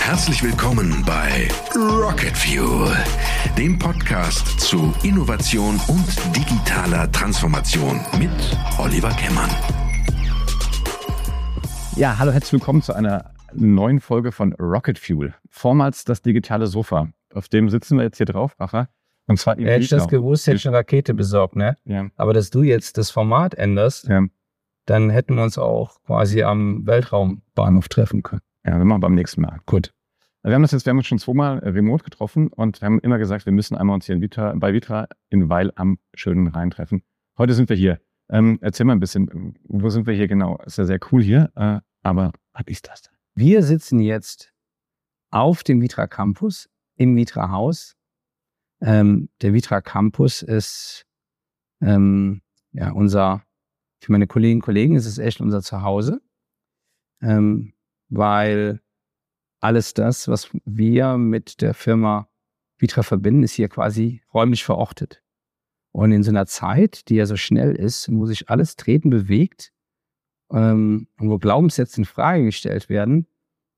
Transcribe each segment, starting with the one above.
Herzlich willkommen bei Rocket Fuel, dem Podcast zu Innovation und digitaler Transformation mit Oliver Kemmern. Ja, hallo, herzlich willkommen zu einer neuen Folge von Rocket Fuel. Vormals das digitale Sofa. Auf dem sitzen wir jetzt hier drauf, Rafa. Und zwar Hätte ich das gewusst, hätte ich eine Rakete besorgt, ne? Ja. Aber dass du jetzt das Format änderst, Ja. Dann hätten wir uns auch quasi am Weltraumbahnhof treffen können. ja, wir machen beim nächsten Mal. Gut. Wir haben das jetzt, wir haben uns schon zweimal äh, remote getroffen und wir haben immer gesagt, wir müssen einmal uns hier in Vitra, bei Vitra in Weil am schönen Rhein treffen. Heute sind wir hier. Ähm, erzähl mal ein bisschen, wo sind wir hier genau? Ist ja sehr cool hier, äh, aber was ist das denn? Wir sitzen jetzt auf dem Vitra Campus, im Vitra Haus. Ähm, der Vitra Campus ist ähm, ja unser, für meine Kolleginnen und Kollegen ist es echt unser Zuhause, ähm, weil alles das, was wir mit der Firma Vitra verbinden, ist hier quasi räumlich verortet. Und in so einer Zeit, die ja so schnell ist, wo sich alles treten bewegt ähm, und wo Glaubenssätze in Frage gestellt werden,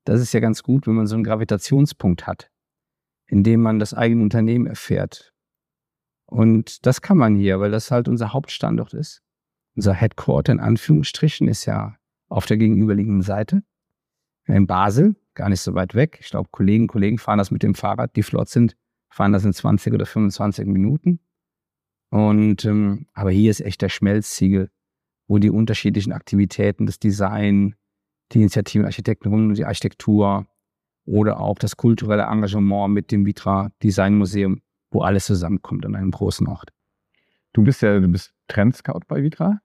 das ist ja ganz gut, wenn man so einen Gravitationspunkt hat, in dem man das eigene Unternehmen erfährt. Und das kann man hier, weil das halt unser Hauptstandort ist. Unser Headquarter in Anführungsstrichen ist ja auf der gegenüberliegenden Seite in Basel, gar nicht so weit weg. Ich glaube, Kollegen Kollegen fahren das mit dem Fahrrad, die flott sind, fahren das in 20 oder 25 Minuten. Und ähm, aber hier ist echt der Schmelzziegel, wo die unterschiedlichen Aktivitäten, das Design, die Initiativen Architekten rund die Architektur oder auch das kulturelle Engagement mit dem Vitra Design Museum, wo alles zusammenkommt an einem großen Ort. Du bist ja, du bist Trendscout bei Vitra.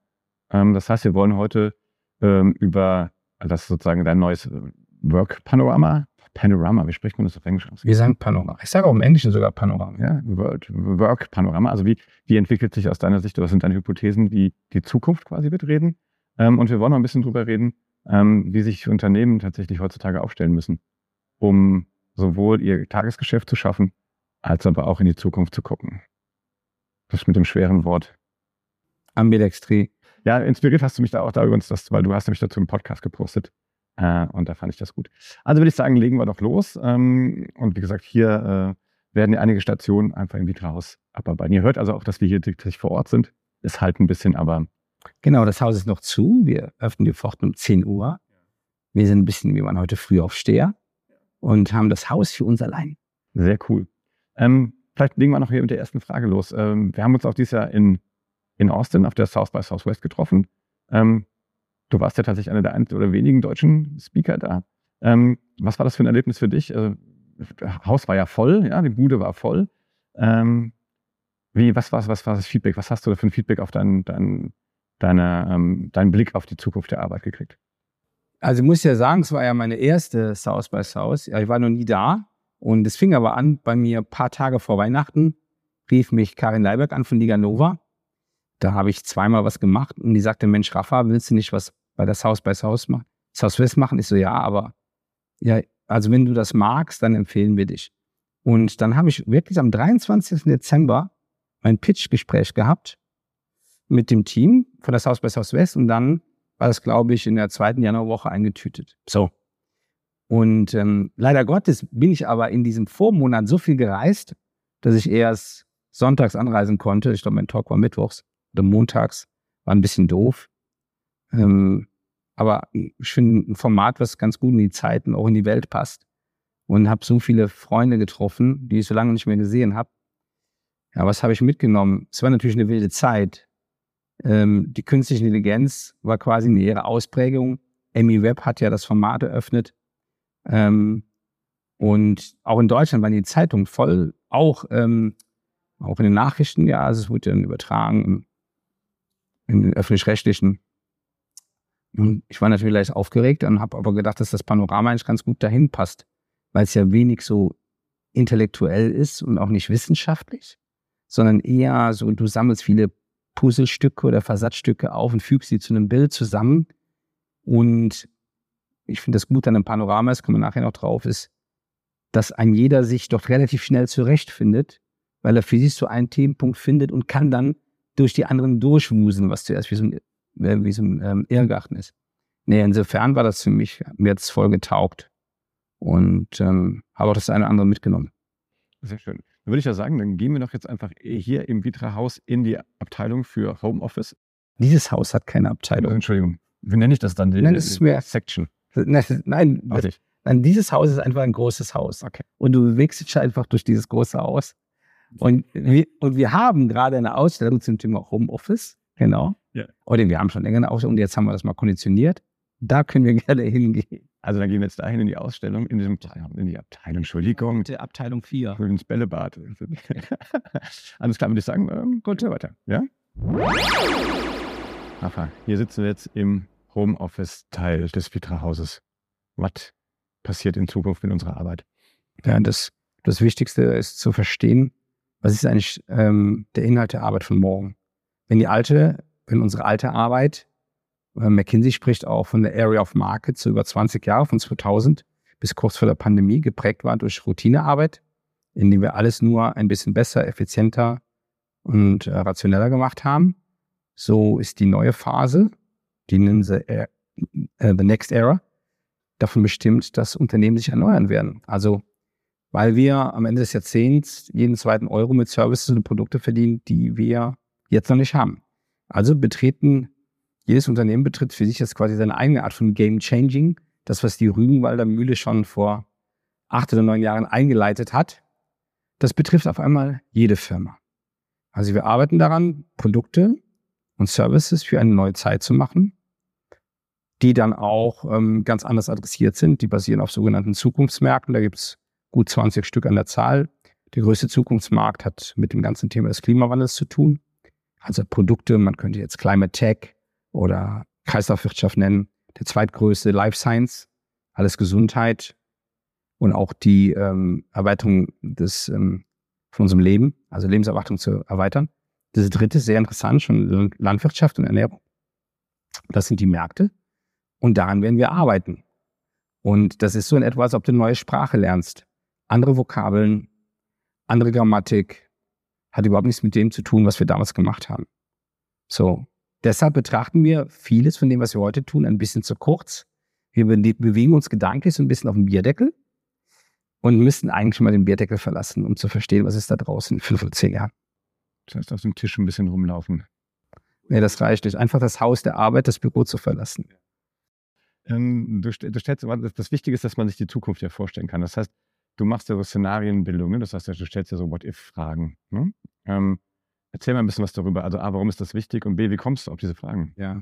Ähm, das heißt, wir wollen heute ähm, über das sozusagen dein neues äh, Work Panorama. Panorama, wie spricht man das auf Englisch aus? Wir sagen Panorama. Ich sage auch im Englischen sogar Panorama. Ja, World, Work Panorama. Also wie, wie entwickelt sich aus deiner Sicht, oder was sind deine Hypothesen, wie die Zukunft quasi wird reden? Ähm, und wir wollen noch ein bisschen drüber reden, wie sich Unternehmen tatsächlich heutzutage aufstellen müssen, um sowohl ihr Tagesgeschäft zu schaffen, als aber auch in die Zukunft zu gucken. Das mit dem schweren Wort. Ambidextrie. Ja, inspiriert hast du mich da auch da übrigens, das, weil du hast nämlich dazu einen Podcast gepostet. Äh, und da fand ich das gut. Also würde ich sagen, legen wir doch los. Ähm, und wie gesagt, hier äh, werden ja einige Stationen einfach im Vitra-Haus abarbeiten. Ihr hört also auch, dass wir hier tatsächlich vor Ort sind. Ist halt ein bisschen, aber Genau, das Haus ist noch zu. Wir öffnen die Pforten um 10 Uhr. Wir sind ein bisschen, wie man heute früh aufsteher und haben das Haus für uns allein. sehr cool. Ähm, vielleicht legen wir noch hier mit der ersten Frage los. Ähm, wir haben uns auch dieses Jahr in, in Austin auf der South by Southwest getroffen. Ähm, du warst ja tatsächlich einer der ein oder wenigen deutschen Speaker da. Ähm, was war das für ein Erlebnis für dich? Also, das Haus war ja voll, ja, die Bude war voll. Ähm, wie, was, war, was war das Feedback? Was hast du für ein Feedback auf dein, dein, deine, ähm, deinen Blick auf die Zukunft der Arbeit gekriegt? Also ich muss ja sagen, es war ja meine erste South by South. Ich war noch nie da. Und es fing aber an, bei mir ein paar Tage vor Weihnachten rief mich Karin Leiberg an von Liga Nova. Da habe ich zweimal was gemacht und die sagte, Mensch, Rafa, willst du nicht was bei der South by South machen? Southwest machen? Ich so, ja, aber ja, also wenn du das magst, dann empfehlen wir dich. Und dann habe ich wirklich am 23. Dezember mein Pitch-Gespräch gehabt mit dem Team von der South by Southwest und dann war das, glaube ich, in der zweiten Januarwoche eingetütet. So. Und ähm, leider Gottes bin ich aber in diesem Vormonat so viel gereist, dass ich erst sonntags anreisen konnte. Ich glaube, mein Talk war mittwochs montags. War ein bisschen doof. Ähm, aber ich finde ein Format, was ganz gut in die Zeit und auch in die Welt passt. Und habe so viele Freunde getroffen, die ich so lange nicht mehr gesehen habe. Ja, was habe ich mitgenommen? Es war natürlich eine wilde Zeit. Ähm, die künstliche Intelligenz war quasi eine ihre Ausprägung. Amy Webb hat ja das Format eröffnet. Ähm, und auch in Deutschland waren die Zeitungen voll, auch, ähm, auch in den Nachrichten, ja, also es wurde dann übertragen in den öffentlich-rechtlichen. Und ich war natürlich leicht aufgeregt und habe aber gedacht, dass das Panorama eigentlich ganz gut dahin passt, weil es ja wenig so intellektuell ist und auch nicht wissenschaftlich, sondern eher so, du sammelst viele Puzzlestücke oder Versatzstücke auf und fügst sie zu einem Bild zusammen. Und ich finde das gut an einem Panorama, das kommen wir nachher noch drauf, ist, dass ein jeder sich doch relativ schnell zurechtfindet, weil er für sich so einen Themenpunkt findet und kann dann durch die anderen durchwuseln, was zuerst wie so ein äh, wie so ein ähm, Irrgarten ist. Nee, insofern war das für mich, mir jetzt voll getaugt und ähm, habe auch das eine oder andere mitgenommen. Sehr schön. Dann würde ich ja sagen, dann gehen wir doch jetzt einfach hier im Vitra-Haus in die Abteilung für Homeoffice. Dieses Haus hat keine Abteilung. Entschuldigung. Wie nenne ich das dann? Die, Nein, das ist mehr, Section. Nein, nein, nein, dieses Haus ist einfach ein großes Haus. Okay. Und du bewegst dich einfach durch dieses große Haus. Und wir, und wir haben gerade eine Ausstellung zum Thema Homeoffice. Genau. Ja. Oder wir haben schon länger eine Ausstellung und jetzt haben wir das mal konditioniert. Da können wir gerne hingehen. Also dann gehen wir jetzt dahin in die Ausstellung, in diesem in die Abteilung, Entschuldigung. Bitte Abteilung 4. Für ins Bällebad. Alles klar, würde ich sagen, ähm, gut, weiter. Ja? Rafa, hier sitzen wir jetzt im Homeoffice-Teil des Vitra-Hauses. Was passiert in Zukunft in unserer Arbeit? Ja, das, das Wichtigste ist zu verstehen, was ist eigentlich ähm, der Inhalt der Arbeit von morgen. Wenn die alte, wenn unsere alte Arbeit, äh, McKinsey spricht auch von der Area of Market so über 20 Jahre, von 2000 bis kurz vor der Pandemie, geprägt war durch Routinearbeit, indem wir alles nur ein bisschen besser, effizienter und äh, rationeller gemacht haben. So ist die neue Phase, die nennen sie äh, The Next Era, davon bestimmt, dass Unternehmen sich erneuern werden. Also, weil wir am Ende des Jahrzehnts jeden zweiten Euro mit Services und Produkte verdienen, die wir jetzt noch nicht haben. Also betreten, jedes Unternehmen betritt für sich jetzt quasi seine eigene Art von Game Changing. Das, was die Rügenwalder Mühle schon vor acht oder neun Jahren eingeleitet hat, das betrifft auf einmal jede Firma. Also wir arbeiten daran, Produkte und Services für eine neue Zeit zu machen, die dann auch ähm, ganz anders adressiert sind. Die basieren auf sogenannten Zukunftsmärkten. Da gibt es gut 20 Stück an der Zahl. Der größte Zukunftsmarkt hat mit dem ganzen Thema des Klimawandels zu tun. Also Produkte, man könnte jetzt Climate Tech oder Kreislaufwirtschaft nennen. Der zweitgrößte Life Science, alles Gesundheit und auch die ähm, Erweiterung des, ähm, von unserem Leben, also Lebenserwartung zu erweitern. Das dritte, sehr interessant, schon Landwirtschaft und Ernährung. Das sind die Märkte. Und daran werden wir arbeiten. Und das ist so in etwa, als ob du eine neue Sprache lernst. Andere Vokabeln, andere Grammatik, hat überhaupt nichts mit dem zu tun, was wir damals gemacht haben. So. Deshalb betrachten wir vieles von dem, was wir heute tun, ein bisschen zu kurz. Wir bewegen uns gedanklich so ein bisschen auf dem Bierdeckel und müssten eigentlich mal den Bierdeckel verlassen, um zu verstehen, was ist da draußen in fünf oder zehn Jahren. Das heißt, auf dem Tisch ein bisschen rumlaufen. Nee, das reicht nicht. Einfach das Haus der Arbeit, das Büro zu verlassen. Ähm, du, du stellst, das Wichtige ist, dass man sich die Zukunft ja vorstellen kann. Das heißt, du machst ja so Szenarienbildung, ne? das heißt, du stellst ja so What-If-Fragen. Ne? Ähm, erzähl mal ein bisschen was darüber. Also A, warum ist das wichtig und B, wie kommst du auf diese Fragen? Ja.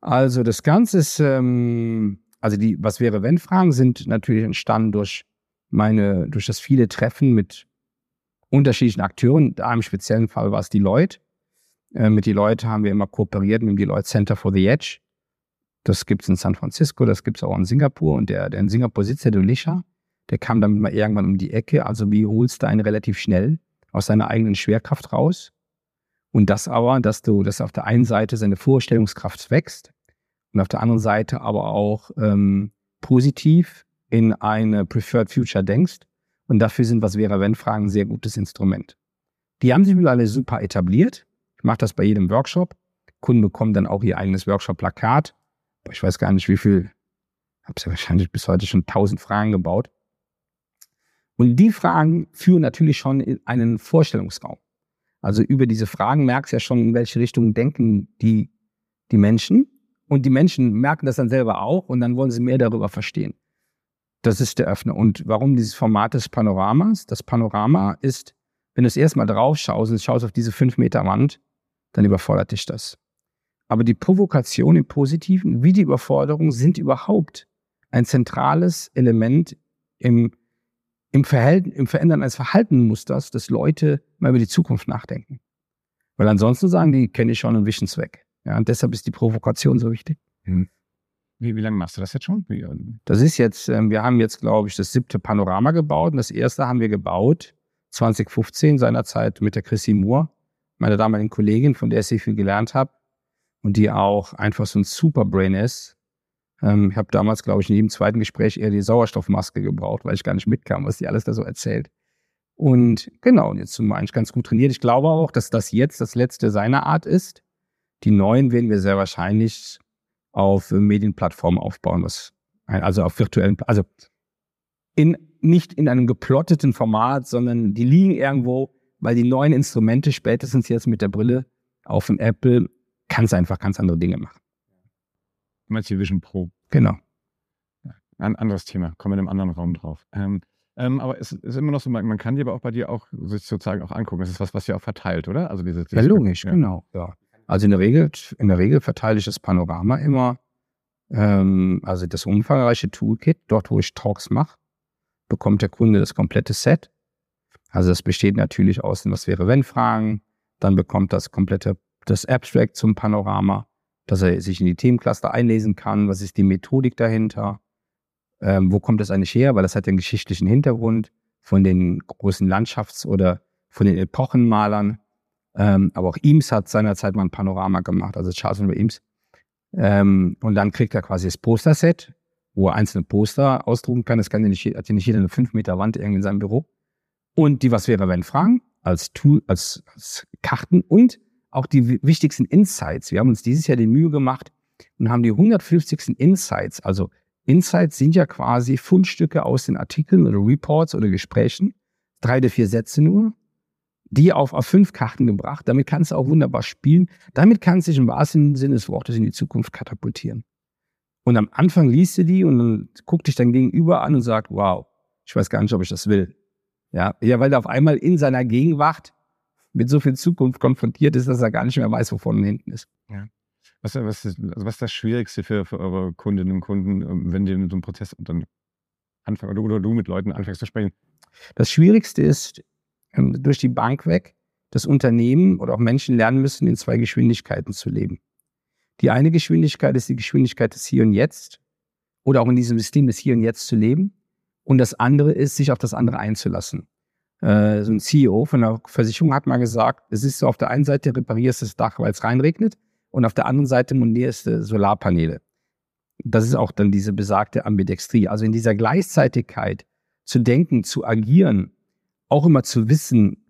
Also das Ganze ist, ähm, also die Was wäre wenn Fragen sind natürlich entstanden durch meine, durch das viele Treffen mit unterschiedlichen Akteuren. Da im speziellen Fall war es Deloitte. Äh, mit Deloitte haben wir immer kooperiert mit dem Deloitte Center for the Edge. Das gibt es in San Francisco, das gibt es auch in Singapur. Und der, der in Singapur sitzt, der Dulisha, der kam damit mal irgendwann um die Ecke. Also wie holst du einen relativ schnell aus seiner eigenen Schwerkraft raus? Und das aber, dass du, dass auf der einen Seite seine Vorstellungskraft wächst und auf der anderen Seite aber auch ähm, positiv in eine Preferred Future denkst und dafür sind was wäre wenn Fragen ein sehr gutes Instrument. Die haben sich mittlerweile super etabliert. Ich mache das bei jedem Workshop. Kunden bekommen dann auch ihr eigenes Workshop-Plakat. Ich weiß gar nicht, wie viel. Ich habe ja wahrscheinlich bis heute schon tausend Fragen gebaut. Und die Fragen führen natürlich schon in einen Vorstellungsraum. Also über diese Fragen merkst du ja schon, in welche Richtung denken die, die Menschen. Und die Menschen merken das dann selber auch und dann wollen sie mehr darüber verstehen. Das ist der Öffner. Und warum dieses Format des Panoramas? Das Panorama ist, wenn du es erstmal drauf schaust und schaust auf diese fünf Meter Wand, dann überfordert dich das. Aber die Provokation im Positiven wie die Überforderung sind überhaupt ein zentrales Element im, im, Verhalten, im Verändern eines Verhaltenmusters, dass Leute mal über die Zukunft nachdenken. Weil ansonsten sagen die, kenne ich schon und wischen es weg. Ja, und deshalb ist die Provokation so wichtig. Mhm. Wie, wie lange machst du das jetzt schon? Wie, äh, das ist jetzt, ähm, wir haben jetzt, glaube ich, das siebte Panorama gebaut. Und das erste haben wir gebaut 2015 seinerzeit mit der Chrissy Moore, meiner damaligen Kollegin, von der ich sehr viel gelernt habe und die auch einfach so ein Superbrain ist. Ähm, ich habe damals, glaube ich, in jedem zweiten Gespräch eher die Sauerstoffmaske gebraucht, weil ich gar nicht mitkam, was die alles da so erzählt. Und genau, und jetzt sind wir eigentlich ganz gut trainiert. Ich glaube auch, dass das jetzt das letzte seiner Art ist Die neuen werden wir sehr wahrscheinlich auf Medienplattformen aufbauen, was, also auf virtuellen, also in, nicht in einem geplotteten Format, sondern die liegen irgendwo, weil die neuen Instrumente spätestens jetzt mit der Brille auf dem Apple kannst einfach ganz andere Dinge machen. Meinst die Vision Pro? Genau. Ein anderes Thema, kommen wir in einem anderen Raum drauf. Ähm, ähm, aber es ist immer noch so, man, man, kann die aber auch bei dir auch sich sozusagen auch angucken. Das ist was, was ihr auch verteilt, oder? Also diese, diese ja, logisch, ja. genau. Ja. Also in der Regel, in der Regel verteile ich das Panorama immer, ähm, also das umfangreiche Toolkit, dort wo ich Talks mache, bekommt der Kunde das komplette Set. Also das besteht natürlich aus den Was wäre wenn Fragen, dann bekommt das komplette das Abstract zum Panorama, dass er sich in die Themencluster einlesen kann, was ist die Methodik dahinter, ähm, wo kommt das eigentlich her, weil das hat den geschichtlichen Hintergrund von den großen Landschafts- oder von den Epochenmalern. Ähm, aber auch Eames hat seinerzeit mal ein Panorama gemacht, also Charles über Eames. Ähm, und dann kriegt er quasi das Poster-Set, wo er einzelne Poster ausdrucken kann. Das kann ja nicht, hat ja nicht jeder eine 5 Meter Wand irgendwie in seinem Büro. Und die Was wäre, wenn Fragen als Tool, als, als Karten und auch die wichtigsten Insights. Wir haben uns dieses Jahr die Mühe gemacht und haben die 150. Insights, also Insights sind ja quasi Fundstücke aus den Artikeln oder Reports oder Gesprächen, drei oder vier Sätze nur, die auf A5 Karten gebracht. Damit kannst du auch wunderbar spielen. Damit kannst du dich im wahrsten Sinne des Wortes in die Zukunft katapultieren. Und am Anfang liest du die und dann guckt dich dein Gegenüber an und sagt, wow, ich weiß gar nicht, ob ich das will. Ja, ja, weil er auf einmal in seiner Gegenwart mit so viel Zukunft konfrontiert ist, dass er gar nicht mehr weiß, wo vorne und hinten ist. Ja. Was, was, ist, also was ist das Schwierigste für, für eure Kundinnen und Kunden, ähm, wenn die in so einem Prozess dann anfangen oder, oder du mit Leuten anfängst zu sprechen? Das Schwierigste ist, ähm, durch die Bank weg, dass Unternehmen oder auch Menschen lernen müssen, in zwei Geschwindigkeiten zu leben. Die eine Geschwindigkeit ist die Geschwindigkeit des Hier und Jetzt oder auch in diesem System des Hier und Jetzt zu leben. Und das andere ist, sich auf das andere einzulassen. Äh, so ein CEO von einer Versicherung hat mal gesagt, es ist so, auf der einen Seite reparierst du das Dach, weil es reinregnet und auf der anderen Seite montierst du Solarpaneele. Das ist auch dann diese besagte Ambidextrie. Also in dieser Gleichzeitigkeit zu denken, zu agieren, auch immer zu wissen,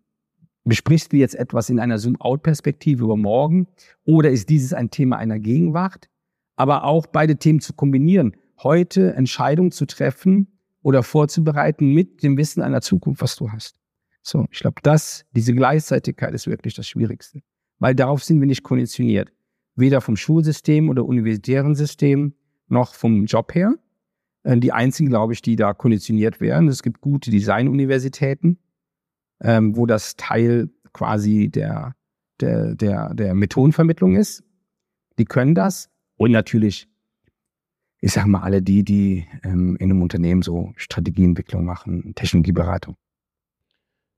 besprichst du jetzt etwas in einer Zoom-out-Perspektive über morgen oder ist dieses ein Thema einer Gegenwart? Aber auch beide Themen zu kombinieren, heute Entscheidungen zu treffen oder vorzubereiten mit dem Wissen einer Zukunft, was du hast. So, ich glaube, das, diese Gleichzeitigkeit ist wirklich das Schwierigste. Weil darauf sind wir nicht konditioniert. Weder vom Schulsystem oder universitären System noch vom Job her. Äh, die einzigen, glaube ich, die da konditioniert werden. Es gibt gute Designuniversitäten, ähm, wo das Teil quasi der, der, der, der Methodenvermittlung ist. Die können das. Und natürlich, ich sage mal, alle die, die ähm, in einem Unternehmen so Strategieentwicklung machen, Technologieberatung.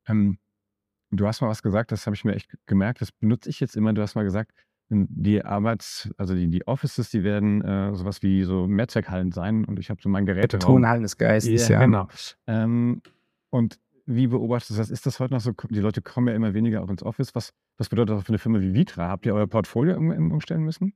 Ähm, du hast mal was gesagt, das habe ich mir echt gemerkt, das benutze ich jetzt immer. Du hast mal gesagt, die Arbeits-, also die, die Offices, die werden äh, sowas wie so Mehrzweckhallen sein und ich habe so mein Geräte. Tonhallen des Geistes, ja. Genau. Ähm, und wie beobachtest du das? Ist das heute noch so? Die Leute kommen ja immer weniger auch ins Office. Was, was bedeutet das für eine Firma wie Vitra? Habt ihr euer Portfolio umstellen müssen?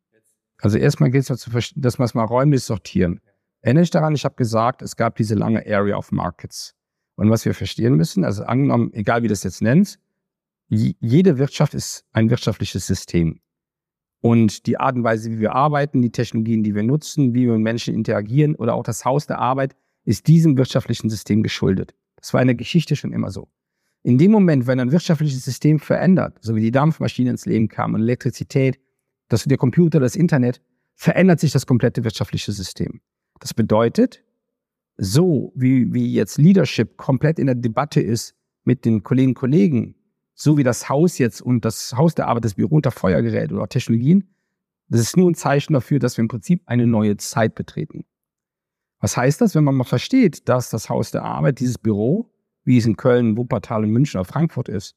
Also erstmal geht es dazu, dass wir es mal räumlich sortieren. Erinnere dich daran, ich habe gesagt, es gab diese lange Area of Markets. Und was wir verstehen müssen, also angenommen, egal wie das jetzt nennst, jede Wirtschaft ist ein wirtschaftliches System. Und die Art und Weise, wie wir arbeiten, die Technologien, die wir nutzen, wie wir mit Menschen interagieren oder auch das Haus der Arbeit, ist diesem wirtschaftlichen System geschuldet. Das war in der Geschichte schon immer so. In dem Moment, wenn ein wirtschaftliches System verändert, so wie die Dampfmaschine ins Leben kam und Elektrizität, das, der Computer, das Internet, verändert sich das komplette wirtschaftliche System. Das bedeutet, so wie, wie jetzt Leadership komplett in der Debatte ist mit den Kolleginnen und Kollegen, so wie das Haus jetzt und das Haus der Arbeit, das Büro unter Feuer gerät oder Technologien, das ist nur ein Zeichen dafür, dass wir im Prinzip eine neue Zeit betreten. Was heißt das, wenn man mal versteht, dass das Haus der Arbeit, dieses Büro, wie es in Köln, Wuppertal, München oder Frankfurt ist,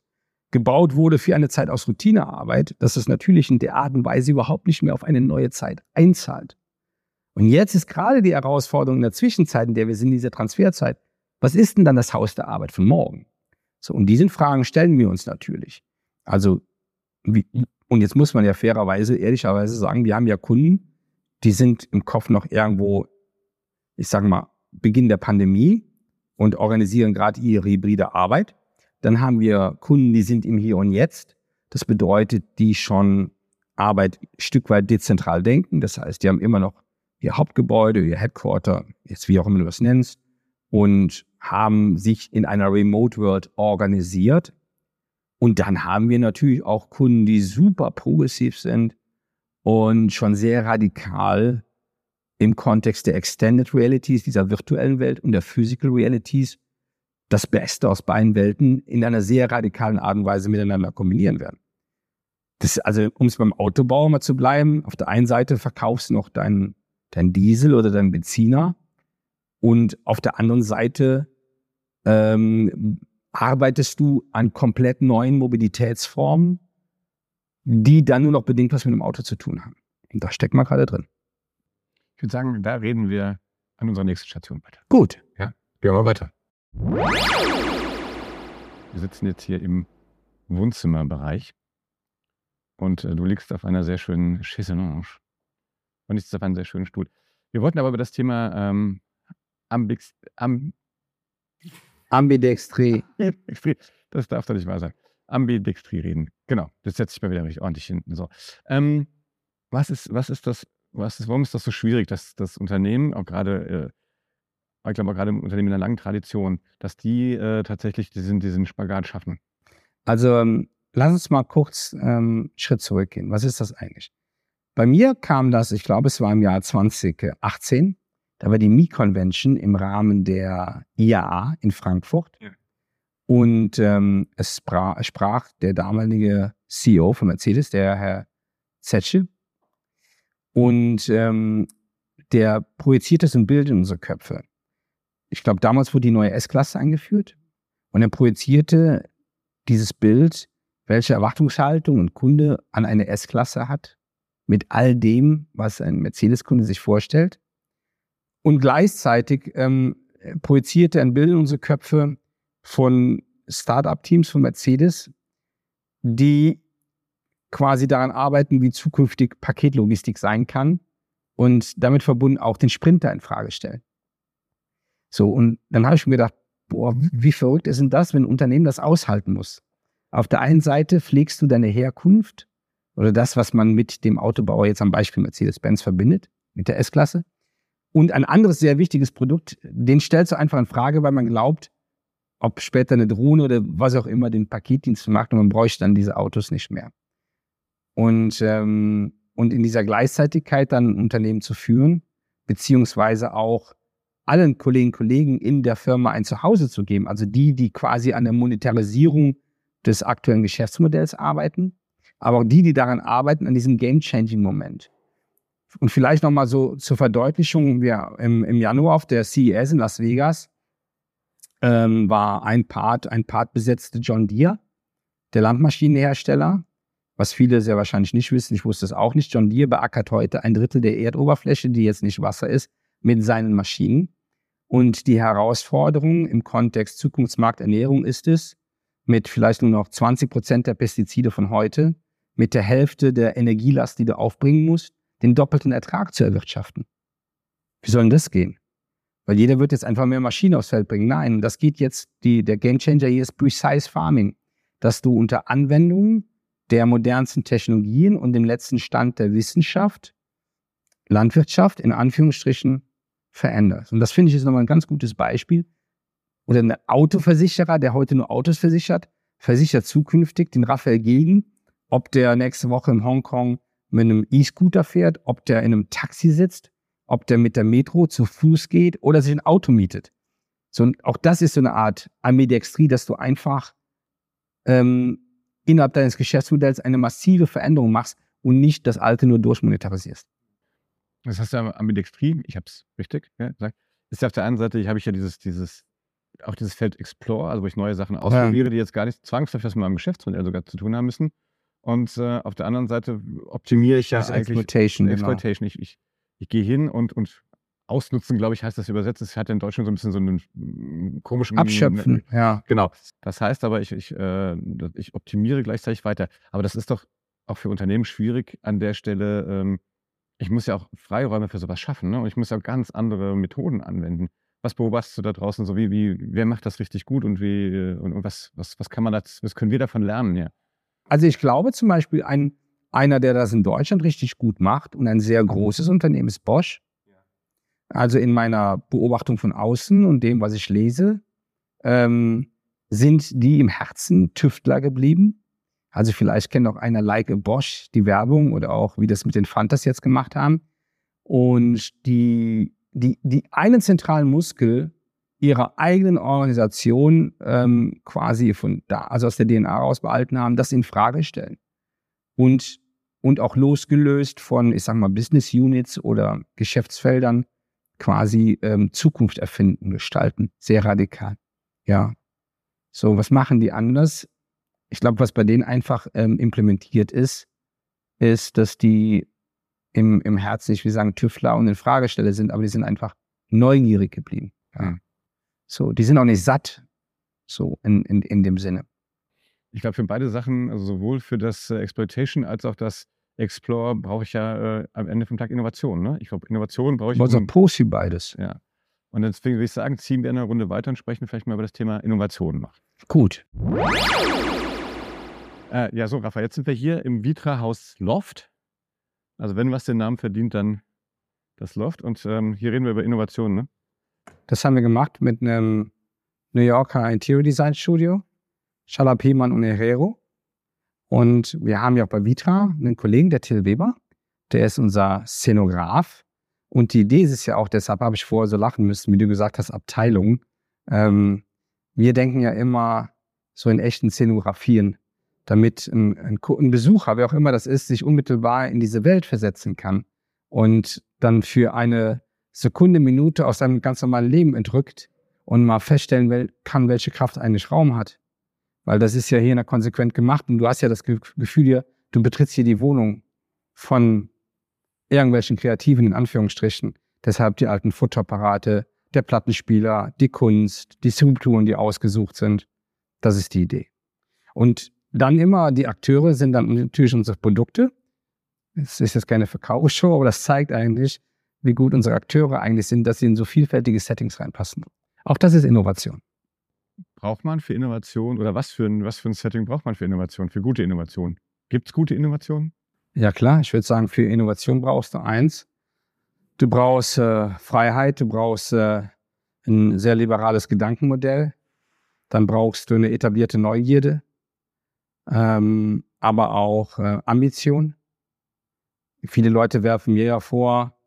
gebaut wurde für eine Zeit aus Routinearbeit, dass es natürlich in der Art und Weise überhaupt nicht mehr auf eine neue Zeit einzahlt. Und jetzt ist gerade die Herausforderung in der Zwischenzeit, in der wir sind, in dieser Transferzeit. Was ist denn dann das Haus der Arbeit von morgen? So, und diese Fragen stellen wir uns natürlich. Also, wie, und jetzt muss man ja fairerweise, ehrlicherweise sagen, wir haben ja Kunden, die sind im Kopf noch irgendwo, ich sage mal, Beginn der Pandemie und organisieren gerade ihre hybride Arbeit. Dann haben wir Kunden, die sind im Hier und Jetzt. Das bedeutet, die schon Arbeit ein Stück weit dezentral denken. Das heißt, die haben immer noch ihr Hauptgebäude, ihr Headquarter, jetzt wie auch immer du das nennst, und haben sich in einer Remote World organisiert. Und dann haben wir natürlich auch Kunden, die super progressiv sind und schon sehr radikal im Kontext der Extended Realities, dieser virtuellen Welt und der Physical Realities das Beste aus beiden Welten in einer sehr radikalen Art und Weise miteinander kombinieren werden. Das, also, um es beim Autobauer mal zu bleiben, auf der einen Seite verkaufst du noch deinen dein Diesel oder deinen Benziner und auf der anderen Seite ähm, arbeitest du an komplett neuen Mobilitätsformen, die dann nur noch bedingt was mit dem Auto zu tun haben. Und da steckt man gerade drin. Ich würde sagen, da reden wir an unserer nächsten Station weiter. Gut. Ja, gehen wir weiter. Wir sitzen jetzt hier im Wohnzimmerbereich und äh, du liegst auf einer sehr schönen Chaiselonge und ich sitze auf einem sehr schönen Stuhl. Wir wollten aber über das Thema ähm, Ambix, Am, Ambidextrie. das darf doch nicht wahr sein. Ambidextrie reden. Genau, das setzt sich mal wieder richtig ordentlich hinten. So. Ähm, was, ist, was ist das, was ist, warum ist das so schwierig, dass das Unternehmen, auch gerade, äh, ich glaube auch gerade im Unternehmen in einer langen Tradition, dass die äh, tatsächlich diesen, diesen Spagat schaffen? Also ähm, lass uns mal kurz ähm, einen Schritt zurückgehen. Was ist das eigentlich? Bei mir kam das, ich glaube, es war im Jahr 2018. Da war die Mi-Convention im Rahmen der IAA in Frankfurt. Ja. Und ähm, es sprach, sprach, der damalige CEO von Mercedes, der Herr Zetsche. Und ähm, der projizierte so ein Bild in unsere Köpfe. Ich glaube, damals wurde die neue S-Klasse eingeführt. Und er projizierte dieses Bild, welche Erwartungshaltung ein Kunde an eine S-Klasse hat, mit all dem, was ein Mercedes-Kunde sich vorstellt. Und gleichzeitig ähm, projizierte ein Bild in unsere Köpfe von Start-up-Teams von Mercedes, die quasi daran arbeiten, wie zukünftig Paketlogistik sein kann und damit verbunden auch den Sprinter in Frage stellen. So, und dann habe ich mir gedacht, boah, wie verrückt ist denn das, wenn ein Unternehmen das aushalten muss? Auf der einen Seite pflegst du deine Herkunft oder das, was man mit dem Autobauer jetzt am Beispiel Mercedes-Benz verbindet, mit der S-Klasse. Und ein anderes sehr wichtiges Produkt, den stellst du einfach in Frage, weil man glaubt, ob später eine Drohne oder was auch immer den Paketdienst macht und man bräuchte dann diese Autos nicht mehr. Und, ähm, und in dieser Gleichzeitigkeit dann ein Unternehmen zu führen, beziehungsweise auch allen Kolleginnen und Kollegen in der Firma ein Zuhause zu geben, also die, die quasi an der Monetarisierung des aktuellen Geschäftsmodells arbeiten, aber auch die, die daran arbeiten, an diesem Game-Changing-Moment. Und vielleicht nochmal so zur Verdeutlichung, wir im, im Januar auf der CES in Las Vegas ähm, war ein Part, ein Part besetzte John Deere, der Landmaschinenhersteller. Was viele sehr wahrscheinlich nicht wissen, ich wusste es auch nicht. John Deere beackert heute ein Drittel der Erdoberfläche, die jetzt nicht Wasser ist, mit seinen Maschinen. Und die Herausforderung im Kontext Zukunftsmarkternährung ist es, mit vielleicht nur noch 20 Prozent der Pestizide von heute, mit der Hälfte der Energielast, die du aufbringen musst, den doppelten Ertrag zu erwirtschaften. Wie soll denn das gehen? Weil jeder wird jetzt einfach mehr Maschinen aufs Feld bringen. Nein, das geht jetzt, die, der Gamechanger hier ist Precise Farming, dass du unter Anwendung der modernsten Technologien und dem letzten Stand der Wissenschaft Landwirtschaft in Anführungsstrichen veränderst. Und das finde ich ist nochmal ein ganz gutes Beispiel. Oder ein Autoversicherer, der heute nur Autos versichert, versichert zukünftig den Raphael Gegen, ob der nächste Woche in Hongkong mit einem E-Scooter fährt, ob der in einem Taxi sitzt ob der mit der Metro zu Fuß geht oder sich ein Auto mietet. So, und auch das ist so eine Art Ambidextrie, dass du einfach ähm, innerhalb deines Geschäftsmodells eine massive Veränderung machst und nicht das Alte nur durchmonetarisierst. Das heißt ja Ambidextrie, ich habe es richtig ja, gesagt, ist ja auf der einen Seite, habe ich ja dieses, dieses, auch dieses Feld Explore, also wo ich neue Sachen ausprobiere, ja. die jetzt gar nicht zwangsläufig was mit meinem Geschäftsmodell sogar zu tun haben müssen. Und äh, auf der anderen Seite optimiere ich ja das eigentlich Exploitation. Exploitation. Genau. Ich, ich ich gehe hin und, und ausnutzen, glaube ich, heißt das übersetzt. Es hat in Deutschland so ein bisschen so einen mm, komischen Abschöpfen, ja. Genau. Das heißt aber, ich, ich, äh, ich optimiere gleichzeitig weiter. Aber das ist doch auch für Unternehmen schwierig an der Stelle. Ähm, ich muss ja auch Freiräume für sowas schaffen, ne? Und ich muss ja ganz andere Methoden anwenden. Was beobachtest du da draußen so? Wie, wie, wer macht das richtig gut und wie und, und was, was, was kann man das, was können wir davon lernen, ja? Also ich glaube zum Beispiel, ein, einer, der das in Deutschland richtig gut macht und ein sehr großes Unternehmen ist Bosch. Also in meiner Beobachtung von außen und dem, was ich lese, ähm, sind die im Herzen Tüftler geblieben. Also vielleicht kennt auch einer Like Bosch die Werbung oder auch wie das mit den Fantas jetzt gemacht haben. Und die, die, die einen zentralen Muskel ihrer eigenen Organisation ähm, quasi von da, also aus der DNA raus behalten haben, das in Frage stellen. Und, und auch losgelöst von, ich sag mal, Business Units oder Geschäftsfeldern quasi ähm, Zukunft erfinden, gestalten. Sehr radikal. Ja. So, was machen die anders? Ich glaube, was bei denen einfach ähm, implementiert ist, ist, dass die im, im Herzen, ich will sagen, Tüftler und in Fragesteller sind, aber die sind einfach neugierig geblieben. Ja. So, die sind auch nicht satt, so in, in, in dem Sinne. Ich glaube, für beide Sachen, also sowohl für das äh, Exploitation als auch das Explore, brauche ich ja äh, am Ende vom Tag Innovation. Ne? Ich glaube, Innovation brauche ich. Also um, Posi beides. Ja. Und deswegen würde ich sagen, ziehen wir eine Runde weiter und sprechen vielleicht mal über das Thema Innovation noch. Gut. Äh, ja, so, Rafa, jetzt sind wir hier im Vitra-Haus Loft. Also, wenn was den Namen verdient, dann das Loft. Und ähm, hier reden wir über Innovation, ne? Das haben wir gemacht mit einem New Yorker Interior Design Studio, Chalapiman und Herrero. Und wir haben ja auch bei Vitra einen Kollegen, der Till Weber, der ist unser Szenograf. Und die Idee ist es ja auch, deshalb habe ich vorher so lachen müssen, wie du gesagt hast, Abteilung. Ähm, wir denken ja immer so in echten Szenografien, damit ein, ein, ein, Besucher, wer auch immer das ist, sich unmittelbar in diese Welt versetzen kann und dann für eine Sekunde, Minute aus seinem ganz normalen Leben entrückt und mal feststellen kann, welche Kraft eigentlich Raum hat. Weil das ist ja hier in konsequent gemacht und du hast ja das Gefühl hier, du betrittst hier die Wohnung von irgendwelchen Kreativen in Anführungsstrichen. Deshalb die alten Futterapparate, der Plattenspieler, die Kunst, die Skulpturen, die ausgesucht sind. Das ist die Idee. Und dann immer, die Akteure sind dann natürlich unsere Produkte. Es ist jetzt keine Verkaufsshow, aber das zeigt eigentlich, wie gut unsere Akteure eigentlich sind, dass sie in so vielfältige Settings reinpassen. Auch das ist Innovation. Braucht man für Innovation oder was für ein, was für ein Setting braucht man für Innovation, für gute Innovation? Gibt es gute Innovationen? Ja klar, ich würde sagen, für Innovation brauchst du eins. Du brauchst äh, Freiheit, du brauchst äh, ein sehr liberales Gedankenmodell, dann brauchst du eine etablierte Neugierde, ähm, aber auch äh, Ambition. Viele Leute werfen mir ja vor,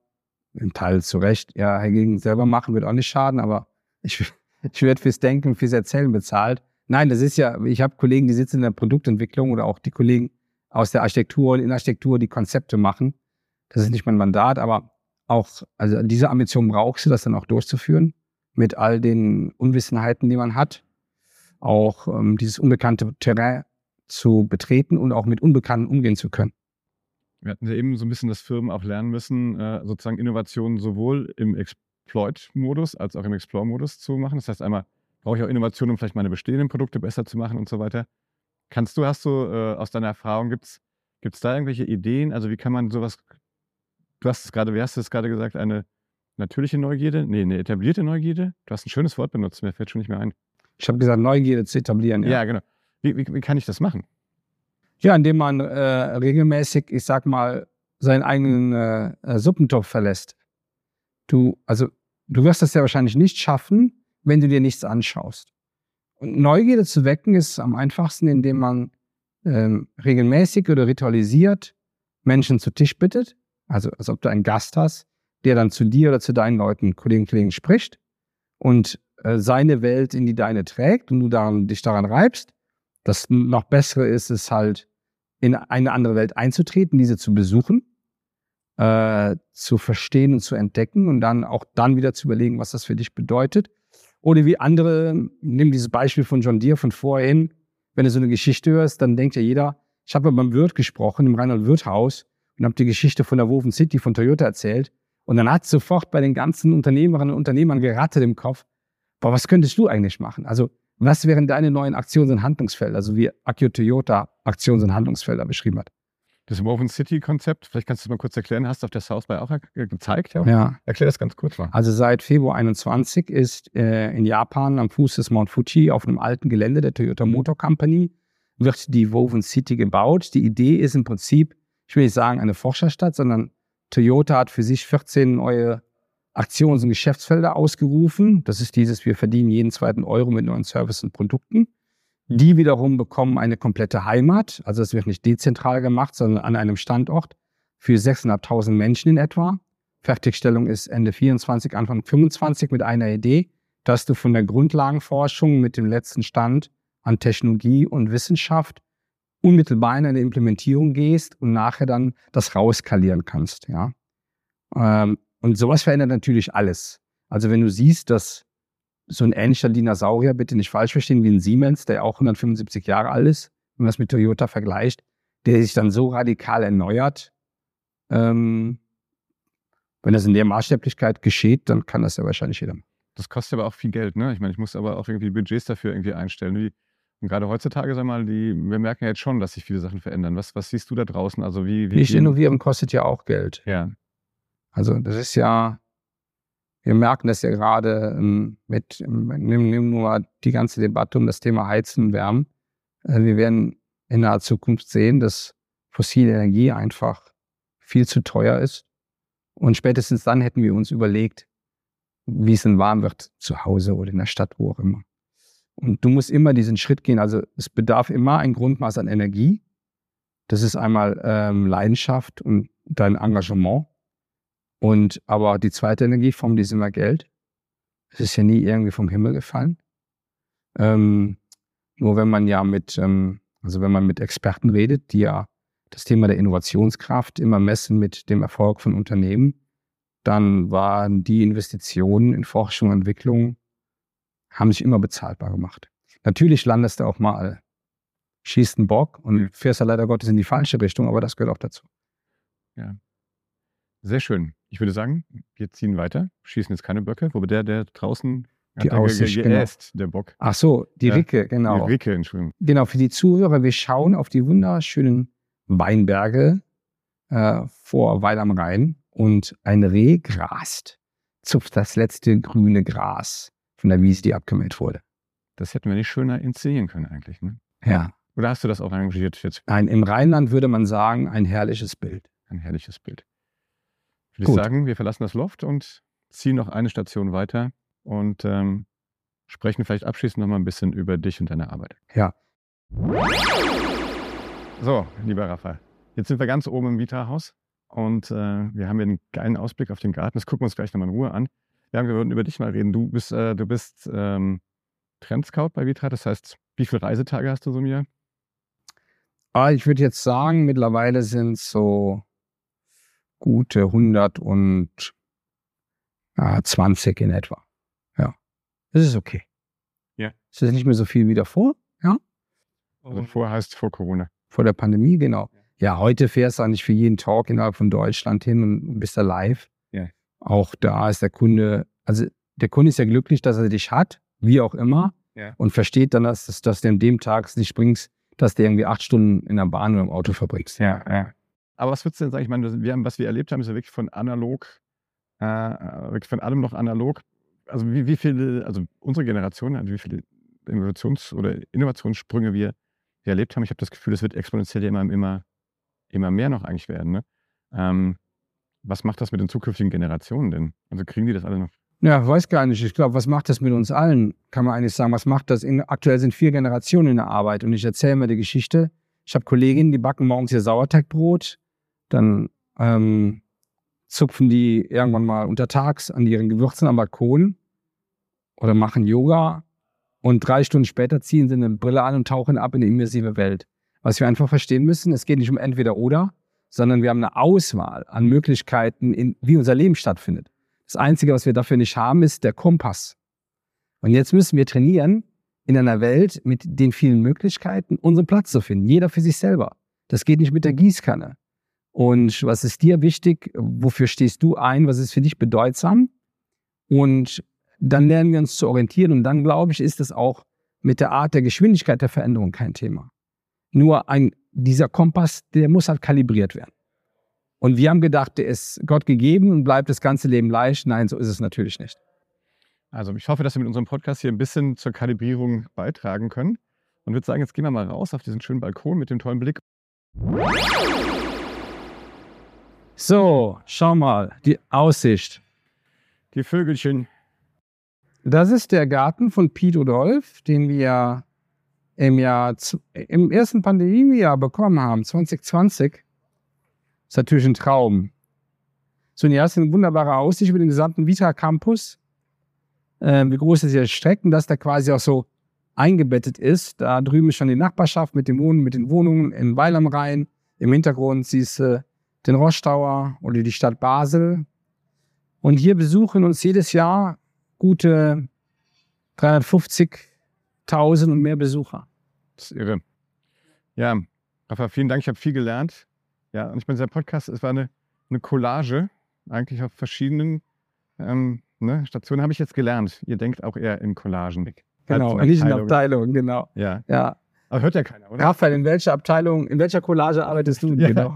im Teil zu Recht, ja, hingegen selber machen wird auch nicht schaden, aber ich, ich werde fürs Denken, fürs Erzählen bezahlt. Nein, das ist ja, ich habe Kollegen, die sitzen in der Produktentwicklung oder auch die Kollegen aus der Architektur und in Architektur die Konzepte machen. Das ist nicht mein Mandat, aber auch, also diese Ambition brauchst du, das dann auch durchzuführen mit all den Unwissenheiten, die man hat. Auch ähm, dieses unbekannte Terrain zu betreten und auch mit Unbekannten umgehen zu können. Wir hatten ja eben so ein bisschen, dass Firmen auch lernen müssen, äh, sozusagen Innovationen sowohl im Exploit-Modus als auch im Explore-Modus zu machen. Das heißt, einmal brauche ich auch Innovationen, um vielleicht meine bestehenden Produkte besser zu machen und so weiter. Kannst du, hast du äh, aus deiner Erfahrung, gibt es da irgendwelche Ideen? Also wie kann man sowas, du hast es gerade, wie hast du es gerade gesagt, eine natürliche Neugierde? Nee, eine etablierte Neugierde? Du hast ein schönes Wort benutzt, mir fällt schon nicht mehr ein. Ich habe gesagt, Neugierde zu etablieren. Ja, ja genau. Wie, wie, wie kann ich das machen? Ja, indem man äh, regelmäßig, ich sag mal, seinen eigenen äh, äh, Suppentopf verlässt. Du, also, du wirst das ja wahrscheinlich nicht schaffen, wenn du dir nichts anschaust. Und Neugierde zu wecken ist am einfachsten, indem man ähm, regelmäßig oder ritualisiert Menschen zu Tisch bittet. Also, als ob du einen Gast hast, der dann zu dir oder zu deinen Leuten, Kollegen, Kollegen spricht und äh, seine Welt in die deine trägt und du daran, dich daran reibst. Das noch Bessere ist es halt, in eine andere Welt einzutreten, diese zu besuchen, äh, zu verstehen und zu entdecken und dann auch dann wieder zu überlegen, was das für dich bedeutet. Oder wie andere, nimm dieses Beispiel von John Deere von vorhin, wenn du so eine Geschichte hörst, dann denkt ja jeder, ich habe beim Wirt gesprochen, im Reinhold Wirt Haus und habe die Geschichte von der Woven City von Toyota erzählt. Und dann hat sofort bei den ganzen Unternehmerinnen und Unternehmern gerattet im Kopf, boah, was könntest du eigentlich machen? Also was wären deine neuen Aktions- und Handlungsfelder, also wie Akio Toyota Aktions- und Handlungsfelder beschrieben hat? Das Woven City-Konzept, vielleicht kannst du es mal kurz erklären, hast du auf der South by auch gezeigt? Ja. ja. Erklär das ganz kurz mal. Also seit Februar 21 ist äh, in Japan am Fuß des Mount Fuji auf einem alten Gelände der Toyota Motor Company wird die Woven City gebaut. Die Idee ist im Prinzip, ich will nicht sagen eine Forscherstadt, sondern Toyota hat für sich 14 neue Aktions- und Geschäftsfelder ausgerufen. Das ist dieses, wir verdienen jeden zweiten Euro mit neuen Services und Produkten. Die wiederum bekommen eine komplette Heimat. Also es wird nicht dezentral gemacht, sondern an einem Standort für 6.500 Menschen in etwa. Fertigstellung ist Ende 24, Anfang 25 mit einer Idee, dass du von der Grundlagenforschung mit dem letzten Stand an Technologie und Wissenschaft unmittelbar in eine Implementierung gehst und nachher dann das rauskalieren kannst. Ja? Ähm, und sowas verändert natürlich alles. Also wenn du siehst, dass so ein ähnlicher Dinosaurier, bitte nicht falsch verstehen, wie ein Siemens, der auch 175 Jahre alt ist, wenn man das mit Toyota vergleicht, der sich dann so radikal erneuert, ähm, wenn das in der Maßstäblichkeit geschieht, dann kann das ja wahrscheinlich jeder machen. Das kostet aber auch viel Geld, ne? Ich meine, ich muss aber auch irgendwie Budgets dafür irgendwie einstellen. Wie, und gerade heutzutage, sag mal, die, wir merken ja jetzt schon, dass sich viele Sachen verändern. Was, was siehst du da draußen? Also wie, wie Nicht innovieren kostet ja auch Geld. Ja. Also das ist ja, wir merken das ja gerade ähm, mit, nehmen nehm nur mal die ganze Debatte um das Thema Heizen und Wärmen. Äh, wir werden in naher Zukunft sehen, dass fossile Energie einfach viel zu teuer ist. Und spätestens dann hätten wir uns überlegt, wie es denn warm wird zu Hause oder in der Stadt, wo auch immer. Und du musst immer diesen Schritt gehen. Also es bedarf immer ein Grundmaß an Energie. Das ist einmal ähm, Leidenschaft und dein Engagement. Und aber die zweite Energieform, die ist immer Geld. Es ist ja nie irgendwie vom Himmel gefallen. Ähm, nur wenn man ja mit, ähm, also wenn man mit Experten redet, die ja das Thema der Innovationskraft immer messen mit dem Erfolg von Unternehmen, dann waren die Investitionen in Forschung und Entwicklung, haben sich immer bezahlbar gemacht. Natürlich landest du auch mal, schießt einen Bock und fährst ja leider Gottes in die falsche Richtung, aber das gehört auch dazu. Ja. Sehr schön. Ich würde sagen, wir ziehen weiter, schießen jetzt keine Böcke, wobei der, der draußen die Aussicht, geäst, genau. der Bock. Ach so, die ja, Ricke, genau. Die Ricke, Entschuldigung. Genau, für die Zuhörer, wir schauen auf die wunderschönen Weinberge äh, vor Weil am Rhein und ein Reh grast, zupft das letzte grüne Gras von der Wiese, die abgemäht wurde. Das hätten wir nicht schöner inszenieren können eigentlich, ne? Ja. Oder hast du das auch engagiert jetzt? Nein, im Rheinland würde man sagen, ein herrliches Bild. Ein herrliches Bild. Ich würde sagen, wir verlassen das Loft und ziehen noch eine Station weiter und ähm, sprechen vielleicht abschließend noch mal ein bisschen über dich und deine Arbeit. Ja. So, lieber Raphael, jetzt sind wir ganz oben im Vita-Haus und äh, wir haben hier einen geilen Ausblick auf den Garten. Das gucken wir uns gleich nochmal in Ruhe an. Ja, wir würden über dich mal reden. Du bist, äh, du bist ähm, Trendscout bei Vitra, das heißt, wie viele Reisetage hast du so mir? Ah, ich würde jetzt sagen, mittlerweile sind es so gute 120 in etwa. Ja, das ist okay. Ja. Es ist nicht mehr so viel wie davor. Ja. Also vor heißt vor Corona. Vor der Pandemie, genau. Ja, heute fährst du eigentlich für jeden Talk innerhalb von Deutschland hin und bist da live. Ja. Auch da ist der Kunde, also der Kunde ist ja glücklich, dass er dich hat, wie auch immer, ja. und versteht dann, dass, dass du an dem Tag nicht bringst, dass du irgendwie acht Stunden in der Bahn oder im Auto verbringst. Ja, ja. Aber was würdest du denn sagen? Ich meine, wir haben, was wir erlebt haben, ist ja wirklich von analog, äh, wirklich von allem noch analog. Also wie, wie viele, also unsere Generation, also wie viele Innovations- oder Innovationssprünge wir, wir erlebt haben. Ich habe das Gefühl, es wird exponentiell immer, immer, immer mehr noch eigentlich werden. Ne? Ähm, was macht das mit den zukünftigen Generationen denn? Also kriegen die das alle noch? Ja, weiß gar nicht. Ich glaube, was macht das mit uns allen? Kann man eigentlich sagen, was macht das? In, aktuell sind vier Generationen in der Arbeit und ich erzähle mir die Geschichte. Ich habe Kolleginnen, die backen morgens ihr Sauerteigbrot dann ähm, zupfen die irgendwann mal untertags an ihren Gewürzen am Balkon oder machen Yoga und drei Stunden später ziehen sie eine Brille an und tauchen ab in die immersive Welt. Was wir einfach verstehen müssen, es geht nicht um entweder oder, sondern wir haben eine Auswahl an Möglichkeiten, in, wie unser Leben stattfindet. Das Einzige, was wir dafür nicht haben, ist der Kompass. Und jetzt müssen wir trainieren, in einer Welt mit den vielen Möglichkeiten unseren Platz zu finden. Jeder für sich selber. Das geht nicht mit der Gießkanne. Und was ist dir wichtig? Wofür stehst du ein? Was ist für dich bedeutsam? Und dann lernen wir uns zu orientieren. Und dann, glaube ich, ist es auch mit der Art der Geschwindigkeit der Veränderung kein Thema. Nur ein, dieser Kompass, der muss halt kalibriert werden. Und wir haben gedacht, der ist Gott gegeben und bleibt das ganze Leben leicht. Nein, so ist es natürlich nicht. Also ich hoffe, dass wir mit unserem Podcast hier ein bisschen zur Kalibrierung beitragen können. Und würde sagen, jetzt gehen wir mal raus auf diesen schönen Balkon mit dem tollen Blick. So, schau mal, die Aussicht. Die Vögelchen. Das ist der Garten von Piet Odolf, den wir im Jahr, im ersten Pandemiejahr bekommen haben, 2020. Das ist natürlich ein Traum. So, und hier hast du eine wunderbare Aussicht über den gesamten Vita Campus. Ähm, wie groß ist hier Strecken, dass der quasi auch so eingebettet ist. Da drüben ist schon die Nachbarschaft mit, dem Wohnen, mit den Wohnungen in Weil am Rhein. Im Hintergrund siehst du den Rostower oder die Stadt Basel. Und hier besuchen uns jedes Jahr gute 350.000 und mehr Besucher. Das ist irre. Ja, Rafa, vielen Dank. Ich habe viel gelernt. Ja, und ich meine, dieser Podcast, es war eine, eine Collage, eigentlich auf verschiedenen ähm, ne, Stationen habe ich jetzt gelernt. Ihr denkt auch eher in Collagen. Genau, in diesen Abteilungen, genau. Ja. ja. Aber hört ja keiner, oder? Raphael, in welcher Abteilung, in welcher Collage arbeitest du? Ja. Genau.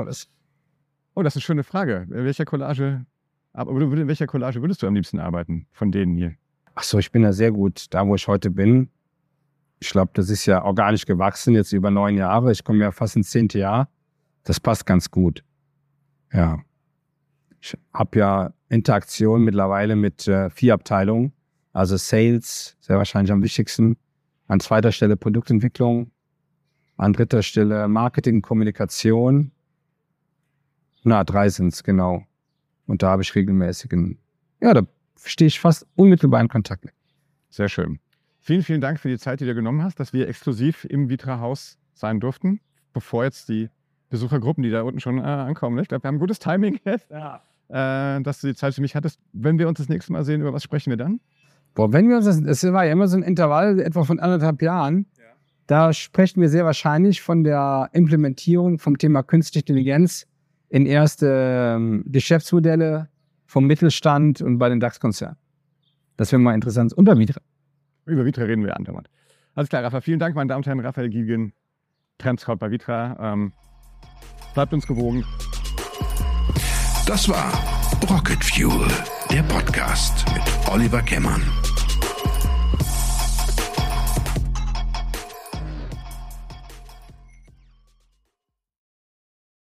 Oh, das ist eine schöne Frage. In welcher Collage, in welcher Collage würdest du am liebsten arbeiten von denen hier? Ach so, ich bin da sehr gut da, wo ich heute bin. Ich glaube, das ist ja organisch gewachsen, jetzt über neun Jahre. Ich komme ja fast ins zehnte Jahr. Das passt ganz gut. Ja. Ich habe ja Interaktion mittlerweile mit äh, vier Abteilungen. Also Sales, sehr wahrscheinlich am wichtigsten. An zweiter Stelle Produktentwicklung. An dritter Stelle Marketing, Kommunikation. Na, drei sind es, genau. Und da habe ich regelmäßigen, ja, da stehe ich fast unmittelbar in Kontakt mit. Sehr schön. Vielen, vielen Dank für die Zeit, die du genommen hast, dass wir exklusiv im Vitra-Haus sein durften, bevor jetzt die Besuchergruppen, die da unten schon äh, ankommen. Ich glaube, wir haben ein gutes Timing jetzt, ja. äh, dass du die Zeit für mich hattest. Wenn wir uns das nächste Mal sehen, über was sprechen wir dann? Boah, wenn wir uns das, das war ja immer so ein Intervall, etwa von anderthalb Jahren. Ja. Da sprechen wir sehr wahrscheinlich von der Implementierung vom Thema Künstliche Intelligenz in erste ähm, Geschäftsmodelle vom Mittelstand und bei den DAX-Konzernen. Das wäre mal interessant. Und bei Vitra. Über Vitra reden wir andauernd. Alles klar, Rafa. Vielen Dank, meine Damen und Herren. Raphael Gilgen, Trendscout bei Vitra. Ähm, bleibt uns gewogen. Das war Rocket Fuel, der Podcast mit Oliver Kemmern.